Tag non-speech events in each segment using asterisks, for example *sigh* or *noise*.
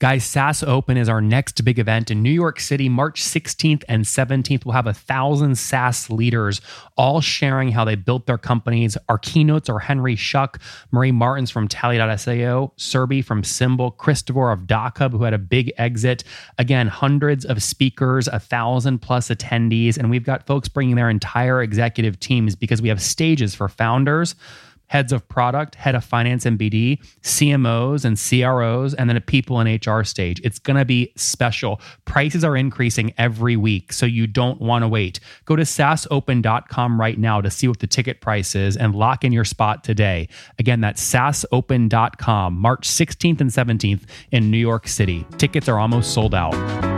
Guys, SaaS Open is our next big event in New York City, March 16th and 17th. We'll have a thousand SaaS leaders all sharing how they built their companies. Our keynotes are Henry Schuck, Marie Martens from Tally.so, Serby from Symbol, Christopher of DocHub, who had a big exit. Again, hundreds of speakers, a thousand plus attendees, and we've got folks bringing their entire executive teams because we have stages for founders heads of product, head of finance and BD, CMOs and CROs, and then a people and HR stage. It's going to be special. Prices are increasing every week, so you don't want to wait. Go to saasopen.com right now to see what the ticket price is and lock in your spot today. Again, that's saasopen.com, March 16th and 17th in New York City. Tickets are almost sold out.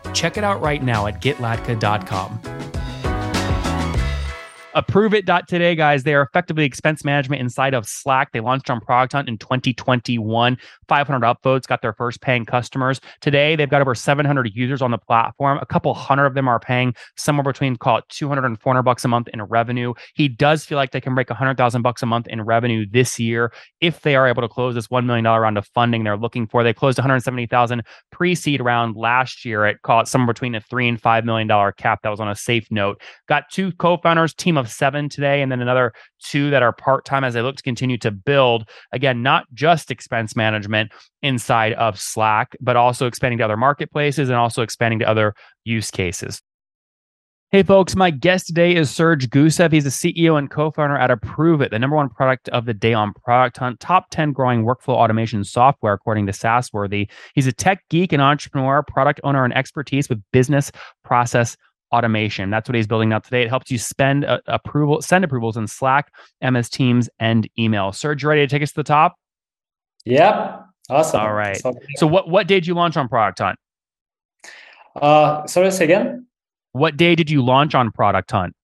Check it out right now at getlatka.com. Approve it today, guys. They are effectively expense management inside of Slack. They launched on Product Hunt in 2021. 500 upvotes got their first paying customers. Today, they've got over 700 users on the platform. A couple hundred of them are paying somewhere between call it 200 and 400 bucks a month in revenue. He does feel like they can break 100,000 bucks a month in revenue this year if they are able to close this $1 million round of funding they're looking for. They closed 170,000 pre-seed round last year at call it somewhere between a three and five million dollar cap. That was on a safe note. Got two co-founders, team of seven today, and then another two that are part time as they look to continue to build. Again, not just expense management inside of Slack, but also expanding to other marketplaces and also expanding to other use cases. Hey, folks, my guest today is Serge Gusev. He's the CEO and co founder at Approve It, the number one product of the day on Product Hunt, top 10 growing workflow automation software, according to SaaSworthy. He's a tech geek and entrepreneur, product owner, and expertise with business process automation. That's what he's building out today. It helps you spend uh, approval, send approvals in Slack, MS Teams, and email. Serge, you ready to take us to the top? Yep. Awesome. All right. So, what what day did you launch on Product Hunt? Uh, sorry, say again. What day did you launch on Product Hunt?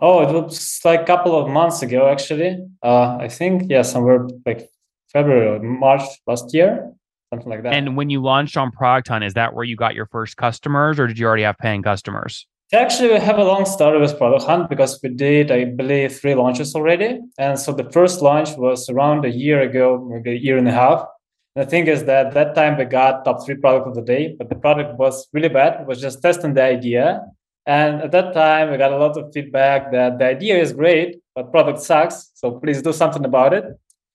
Oh, it was like a couple of months ago, actually. Uh, I think yeah, somewhere like February or March last year something like that. And when you launched on Product Hunt, is that where you got your first customers, or did you already have paying customers? Actually, we have a long story with Product Hunt because we did, I believe, three launches already. And so the first launch was around a year ago, maybe a year and a half. And the thing is that that time we got top three product of the day, but the product was really bad. It was just testing the idea. And at that time, we got a lot of feedback that the idea is great, but product sucks. So please do something about it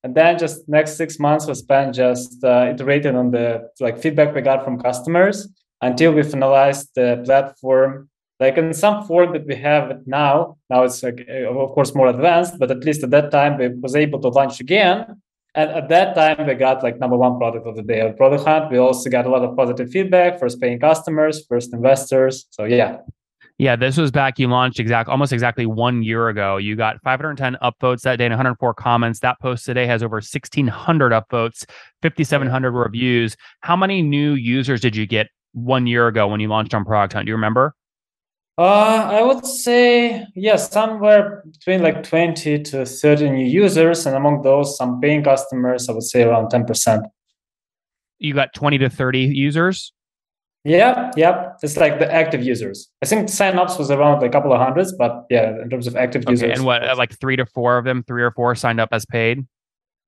and then just next six months was spent just uh, iterating on the like feedback we got from customers until we finalized the platform. Like in some form that we have it now now it's like uh, of course more advanced but at least at that time we was able to launch again. And at that time we got like number one product of the day of product hunt. We also got a lot of positive feedback first paying customers first investors. So yeah yeah, this was back. You launched exact almost exactly one year ago. You got 510 upvotes that day and 104 comments. That post today has over 1,600 upvotes, 5,700 reviews. How many new users did you get one year ago when you launched on Product Hunt? Do you remember? Uh, I would say yes, somewhere between like 20 to 30 new users, and among those, some paying customers. I would say around 10%. You got 20 to 30 users. Yeah, yeah. It's like the active users. I think signups was around a couple of hundreds, but yeah, in terms of active okay, users. And what, uh, like three to four of them, three or four signed up as paid?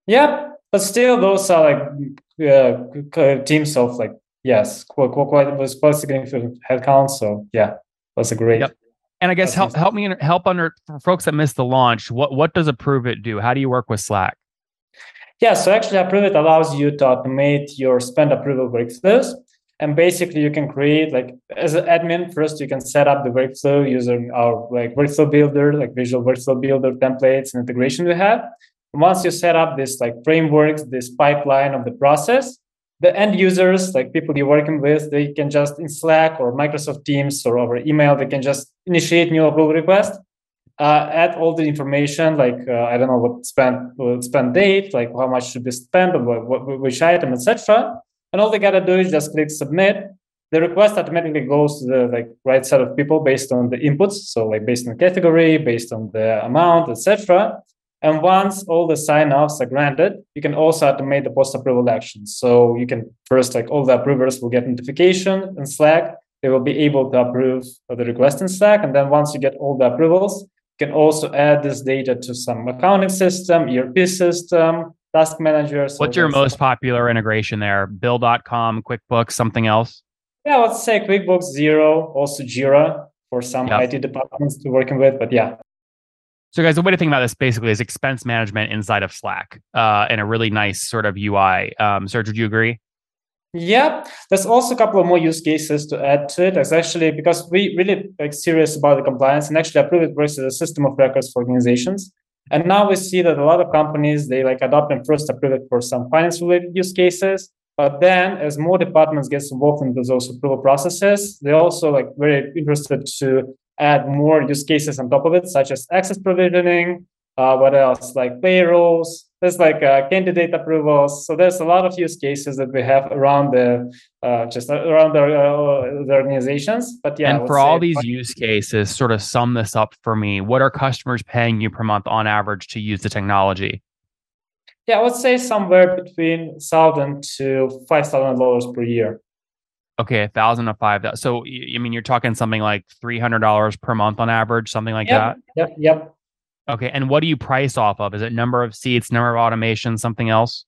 Yeah, but still, those are like uh, teams of like, yes, quite, quite, was quite significant headcount. So yeah, that's a great. Yep. And I guess help help me help under for folks that missed the launch. What what does Approve It do? How do you work with Slack? Yeah, so actually Approve It allows you to automate your spend approval workflows. And basically, you can create like as an admin first, you can set up the workflow using our like workflow builder, like visual workflow builder templates and integration we have. once you set up this like frameworks, this pipeline of the process, the end users, like people you're working with, they can just in Slack or Microsoft Teams or over email, they can just initiate new approval request, uh, add all the information, like uh, I don't know what spend what spend date, like how much should be spent on what, what, which item, etc And all they gotta do is just click submit. The request automatically goes to the like right set of people based on the inputs. So like based on category, based on the amount, etc. And once all the sign-offs are granted, you can also automate the post-approval actions. So you can first, like all the approvers will get notification in Slack. They will be able to approve the request in Slack. And then once you get all the approvals, you can also add this data to some accounting system, ERP system, task manager. So What's your most popular integration there? Bill.com, QuickBooks, something else? Yeah, let's say QuickBooks Xero, also Jira for some yep. IT departments to working with. But yeah, so, guys, the way to think about this basically is expense management inside of Slack uh, and a really nice sort of UI. Um, Serge, would you agree? Yeah, there's also a couple of more use cases to add to it. It's actually because we really like serious about the compliance and actually Approve It works as a system of records for organizations. And now we see that a lot of companies they like adopt and first approve it for some finance related use cases. But then as more departments get involved in those approval processes, they're also like very interested to add more use cases on top of it, such as access provisioning. Uh, what else? Like payrolls. There's like uh, candidate approvals. So there's a lot of use cases that we have around the uh, just around the, uh, the, organizations. But yeah, and for all these use cases, sort of sum this up for me. What are customers paying you per month on average to use the technology? Yeah, I would say somewhere between thousand to five thousand dollars per year. Okay, a thousand to five. So I mean, you're talking something like three hundred dollars per month on average, something like yep, that. Yep. Yep. Okay, and what do you price off of? Is it number of seats, number of automation, something else?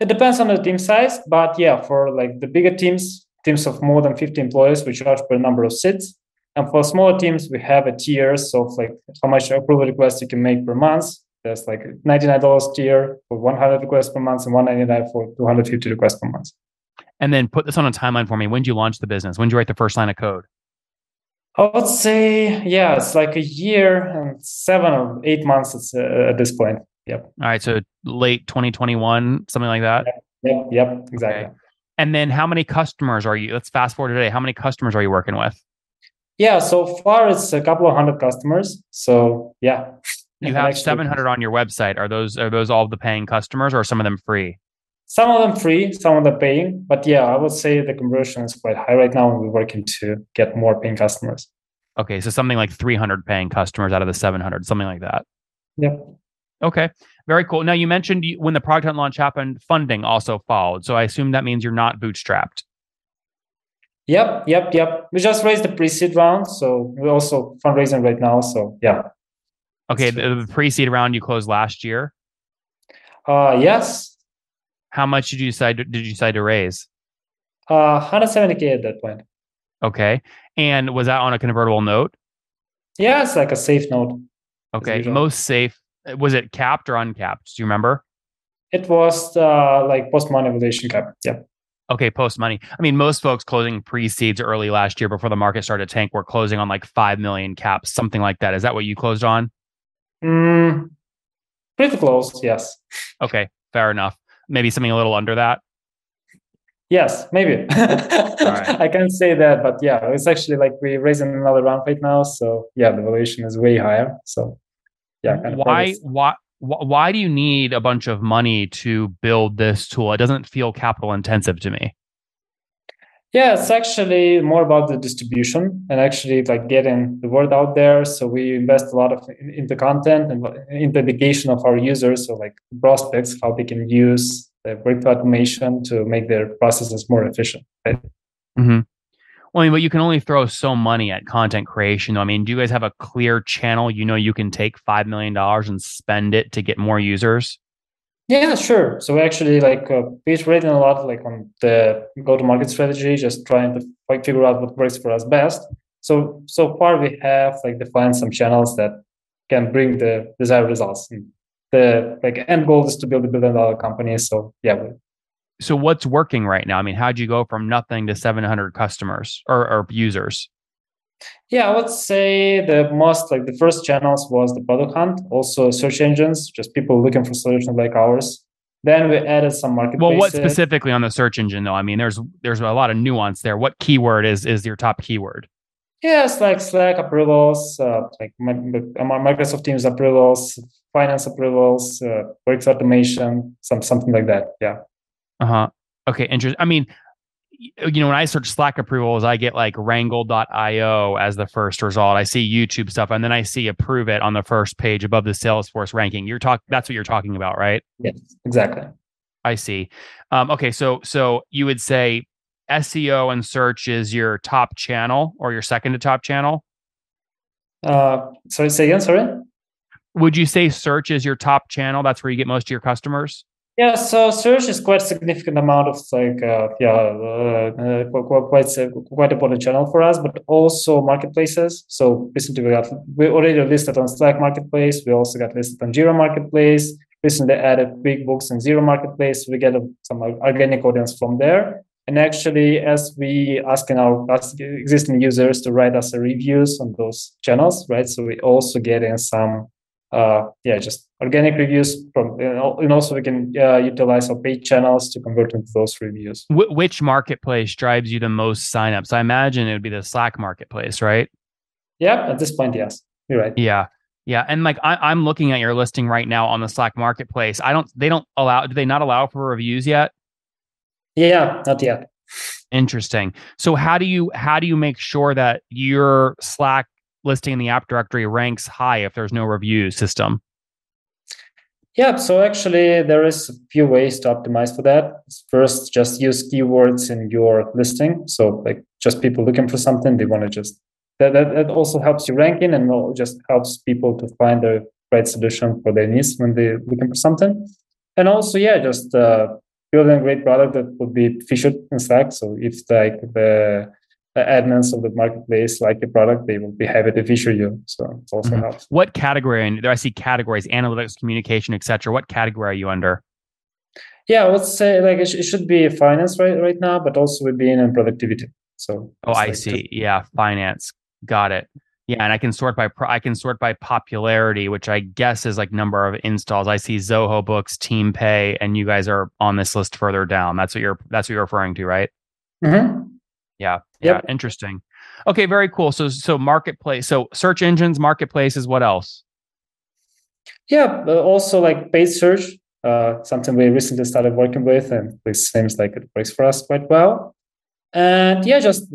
It depends on the team size, but yeah, for like the bigger teams, teams of more than 50 employees, we charge per number of seats. And for smaller teams, we have a tiers of like how much approval requests you can make per month. There's like $99 tier for 100 requests per month and 199 for 250 requests per month. And then put this on a timeline for me. When did you launch the business? When did you write the first line of code? I would say, yeah, it's like a year and seven or eight months uh, at this point. Yep. All right. So late 2021, something like that. Yep. Yep. exactly. Okay. And then how many customers are you? Let's fast forward today. How many customers are you working with? Yeah. So far, it's a couple of hundred customers. So yeah. You *laughs* have 700 on your website. Are those are those all the paying customers, or some of them free? Some of them free, some of them paying. But yeah, I would say the conversion is quite high right now, and we're working to get more paying customers. Okay, so something like 300 paying customers out of the 700, something like that. Yep. Okay, very cool. Now you mentioned when the product launch happened, funding also followed. So I assume that means you're not bootstrapped. Yep, yep, yep. We just raised the pre-seed round, so we're also fundraising right now. So yeah. Okay, the, the pre-seed round you closed last year. Uh yes, how much did you decide to, did you decide to raise? Uh, 170k at that point. Okay, and was that on a convertible note? Yeah, it's like a safe note. Okay, most safe. Was it capped or uncapped? Do you remember? It was uh, like post money valuation cap. Yeah. Okay, post money. I mean, most folks closing pre seeds early last year before the market started to tank were closing on like five million caps, something like that. Is that what you closed on? Mm, pretty close. Yes. Okay, fair enough maybe something a little under that? Yes, maybe. *laughs* right. I can't say that, but yeah, it's actually like we're raising another round right now. So yeah, the valuation is way higher. So yeah, kind of why why why do you need a bunch of money to build this tool? It doesn't feel capital intensive to me. Yeah, it's actually more about the distribution and actually like getting the word out there. So we invest a lot of in, into content and in the education of our users, so like prospects, how they can use the workflow automation to make their processes more efficient. Right? Mm-hmm. Well, I mean, but you can only throw so money at content creation. I mean, do you guys have a clear channel? You know, you can take five million dollars and spend it to get more users. Yeah, sure. So we actually like uh, written a lot like on the go-to-market strategy, just trying to like figure out what works for us best. So so far we have like defined some channels that can bring the desired results. And the like end goal is to build a billion dollar company. So yeah. So what's working right now? I mean, how'd you go from nothing to 700 customers or, or users? Yeah, I would say the most like the first channels was the product hunt, also search engines, just people looking for solutions like ours. Then we added some market. Well, what specifically on the search engine though? I mean, there's there's a lot of nuance there. What keyword is is your top keyword? Yes, like Slack approvals, uh, like Microsoft Teams approvals, finance approvals, uh, works automation, some something like that. Yeah. Uh huh. Okay, interesting. I mean, you know, when I search Slack approvals, I get like wrangle.io as the first result. I see YouTube stuff and then I see approve it on the first page above the Salesforce ranking. You're talking that's what you're talking about, right? Yes, exactly. I see. Um, okay, so so you would say SEO and search is your top channel or your second to top channel? Uh, sorry, say again. Sorry. Would you say search is your top channel? That's where you get most of your customers. Yeah, so search is quite significant amount of like uh, yeah uh, uh, quite quite important channel for us, but also marketplaces. So recently we got we already listed on Slack Marketplace. We also got listed on Jira Marketplace. Recently added QuickBooks and Xero Marketplace. We get some organic audience from there. And actually, as we asking our existing users to write us reviews on those channels, right? So we also get in some uh, yeah, just organic reviews from, you know, and also we can uh, utilize our paid channels to convert into those reviews. Wh- which marketplace drives you the most signups? I imagine it would be the Slack marketplace, right? Yeah, at this point, yes, you're right. Yeah. Yeah, and like I, am looking at your listing right now on the Slack marketplace. I don't. They don't allow. Do they not allow for reviews yet? Yeah, not yet. Interesting. So how do you how do you make sure that your Slack listing in the app directory ranks high if there's no review system? Yeah, so actually there is a few ways to optimize for that. First, just use keywords in your listing. So like just people looking for something, they want to just that, that, that also helps you ranking and just helps people to find the right solution for their needs when they're looking for something. And also, yeah, just uh, building a great product that would be featured in Slack. So if like the admins of the marketplace like the product, they will be happy to feature you. So it also mm-hmm. helps. What category? And there I see categories: analytics, communication, etc. What category are you under? Yeah, I would say like it, sh- it should be finance right right now, but also we're being in productivity. So oh, I like see. yeah, finance. Got it. Yeah, and I can sort by I can sort by popularity, which I guess is like number of installs. I see Zoho Books, Team Pay, and you guys are on this list further down. That's what you're that's what you're referring to, right? Mm-hmm. Yeah. Yep. Yeah. Interesting. Okay. Very cool. So, so marketplace. So search engines, marketplaces. What else? Yeah. also like paid search. Uh, something we recently started working with, and it seems like it works for us quite well. And yeah, just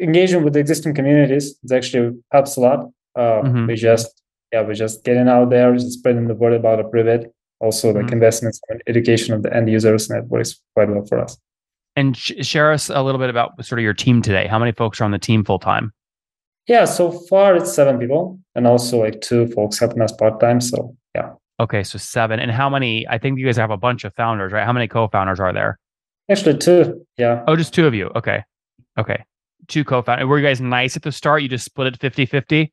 engaging with the existing communities. It actually helps a lot. Uh, mm-hmm. We just yeah, we're just getting out there, just spreading the word about Approve Also, like mm-hmm. investments in education of the end users, and it works quite well for us. And sh- share us a little bit about sort of your team today. How many folks are on the team full time? Yeah, so far it's seven people, and also like two folks helping us part time. So yeah. Okay, so seven. And how many? I think you guys have a bunch of founders, right? How many co-founders are there? Actually, two. Yeah. Oh, just two of you. Okay. Okay. Two co-founders. Were you guys nice at the start? You just split it 50 50?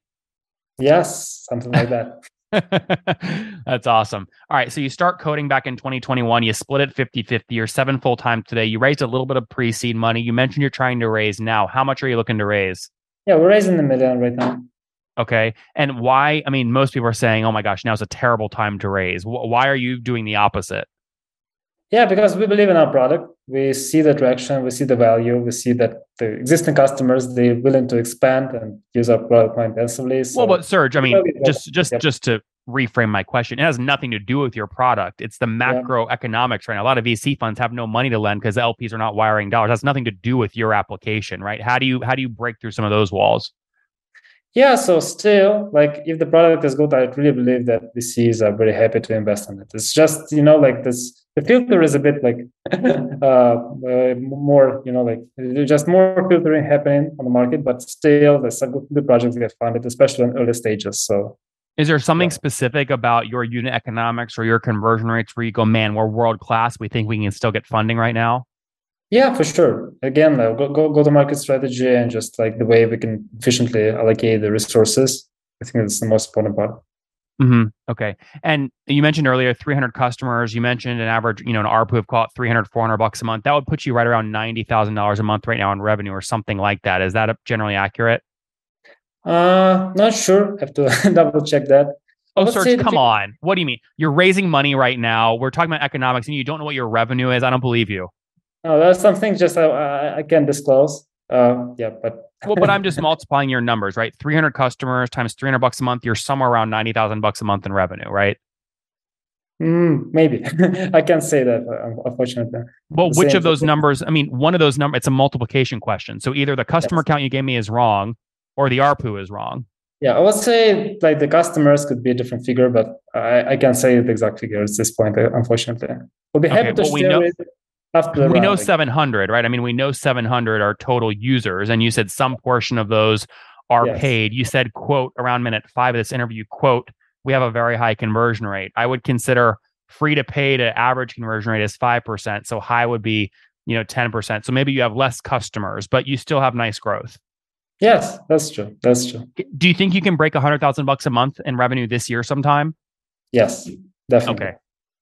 Yes, something like that. *laughs* *laughs* That's awesome. All right. So you start coding back in 2021. You split it 50 50. You're seven full time today. You raised a little bit of pre seed money. You mentioned you're trying to raise now. How much are you looking to raise? Yeah, we're raising a million right now. Okay. And why? I mean, most people are saying, oh my gosh, now's a terrible time to raise. Why are you doing the opposite? Yeah, because we believe in our product. We see the traction, we see the value, we see that the existing customers they're willing to expand and use our product more intensively. So well, but Serge, I mean, just just yep. just to reframe my question, it has nothing to do with your product. It's the macroeconomics right now. A lot of VC funds have no money to lend because LPs are not wiring dollars. It has nothing to do with your application, right? How do you how do you break through some of those walls? Yeah, so still, like if the product is good, I really believe that VCs are very happy to invest in it. It's just you know like this the filter is a bit like *laughs* uh, uh, more, you know, like just more filtering happening on the market, but still there's some good, projects get funded, especially in early stages. So is there something specific about your unit economics or your conversion rates where you go, man, we're world class. We think we can still get funding right now? Yeah, for sure. Again, uh, go, go, go to market strategy and just like the way we can efficiently allocate the resources. I think that's the most important part. Mm-hmm. Okay. And you mentioned earlier 300 customers. You mentioned an average, you know, an ARPU of call it 300, 400 bucks a month. That would put you right around $90,000 a month right now in revenue or something like that. Is that generally accurate? Uh, not sure. I Have to *laughs* double check that. Oh, Serge, come on. What do you mean? You're raising money right now. We're talking about economics and you don't know what your revenue is. I don't believe you. No, that's something just I, I can disclose. Uh, yeah, but well, but I'm just *laughs* multiplying your numbers, right? 300 customers times 300 bucks a month. You're somewhere around 90,000 bucks a month in revenue, right? Mm, maybe *laughs* I can't say that, uh, unfortunately. Well, which of those numbers? I mean, one of those numbers. It's a multiplication question. So either the customer yes. count you gave me is wrong, or the ARPU is wrong. Yeah, I would say like the customers could be a different figure, but I, I can't say the exact figure at this point, uh, unfortunately. We'll be happy okay, to well, share know, it We know 700, right? I mean, we know 700 are total users, and you said some portion of those are yes. paid. You said, quote, around minute five of this interview, quote, we have a very high conversion rate. I would consider free to pay to average conversion rate is 5%. So high would be, you know, 10%. So maybe you have less customers, but you still have nice growth. Yes, that's true. That's true. Do you think you can break a hundred thousand bucks a month in revenue this year sometime? Yes, definitely. Okay.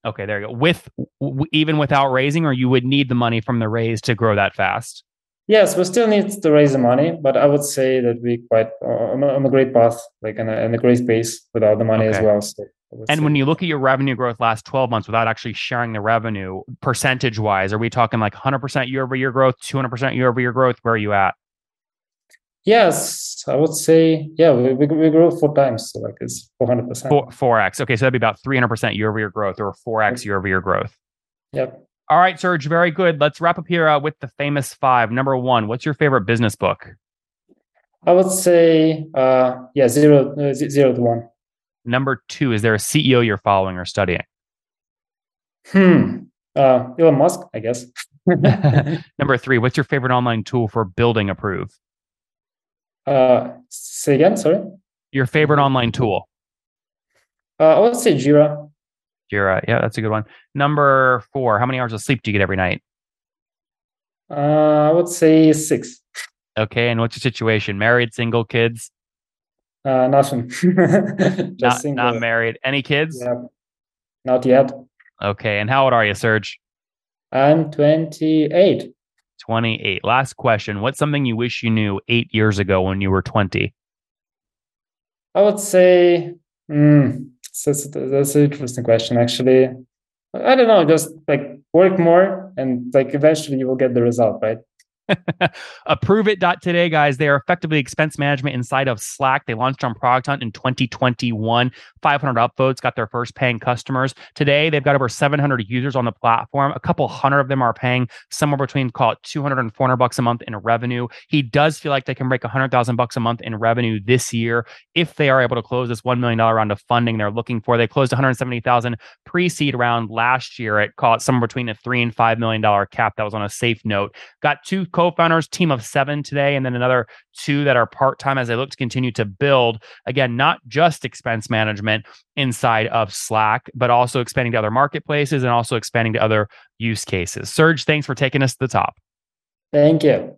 Okay, there you go. With w- even without raising, or you would need the money from the raise to grow that fast. Yes, we still need to raise the money, but I would say that we quite uh, on, a, on a great path, like in a, in a great pace without the money okay. as well. So and when you look at your revenue growth last 12 months without actually sharing the revenue percentage wise, are we talking like 100% year over year growth, 200% year over year growth? Where are you at? Yes, I would say, yeah, we, we, we grew four times. So like it's 400%. Four, 4x. Okay. So that'd be about 300% year over year growth or 4x year over year growth. Yep. All right, Serge, very good. Let's wrap up here uh, with the famous five. Number one, what's your favorite business book? I would say, uh, yeah, zero, uh, zero to one. Number two, is there a CEO you're following or studying? Hmm. Uh, Elon Musk, I guess. *laughs* Number three, what's your favorite online tool for building Approve? Uh, say again, sorry. Your favorite online tool? Uh, I would say Jira. Jira, yeah, that's a good one. Number four, how many hours of sleep do you get every night? Uh, I would say six. Okay, and what's your situation? Married, single, kids? Uh, nothing. *laughs* not, single. not married. Any kids? Yeah. Not yet. Okay, and how old are you, Serge? I'm 28. 28. Last question. What's something you wish you knew eight years ago when you were 20? I would say, mm, that's, that's an interesting question, actually. I don't know, just like work more and like eventually you will get the result, right? *laughs* Approve.it.today, guys. They are effectively expense management inside of Slack. They launched on Product Hunt in 2021. 500 upvotes, got their first paying customers. Today, they've got over 700 users on the platform. A couple hundred of them are paying somewhere between, call it 200 and 400 bucks a month in revenue. He does feel like they can break 100,000 bucks a month in revenue this year if they are able to close this $1 million round of funding they're looking for. They closed 170,000 pre-seed round last year at, call it somewhere between a three and $5 million cap that was on a safe note. Got two co-founders, team of seven today, and then another two that are part-time as they look to continue to build. Again, not just expense management inside of Slack, but also expanding to other marketplaces and also expanding to other use cases. Serge, thanks for taking us to the top. Thank you.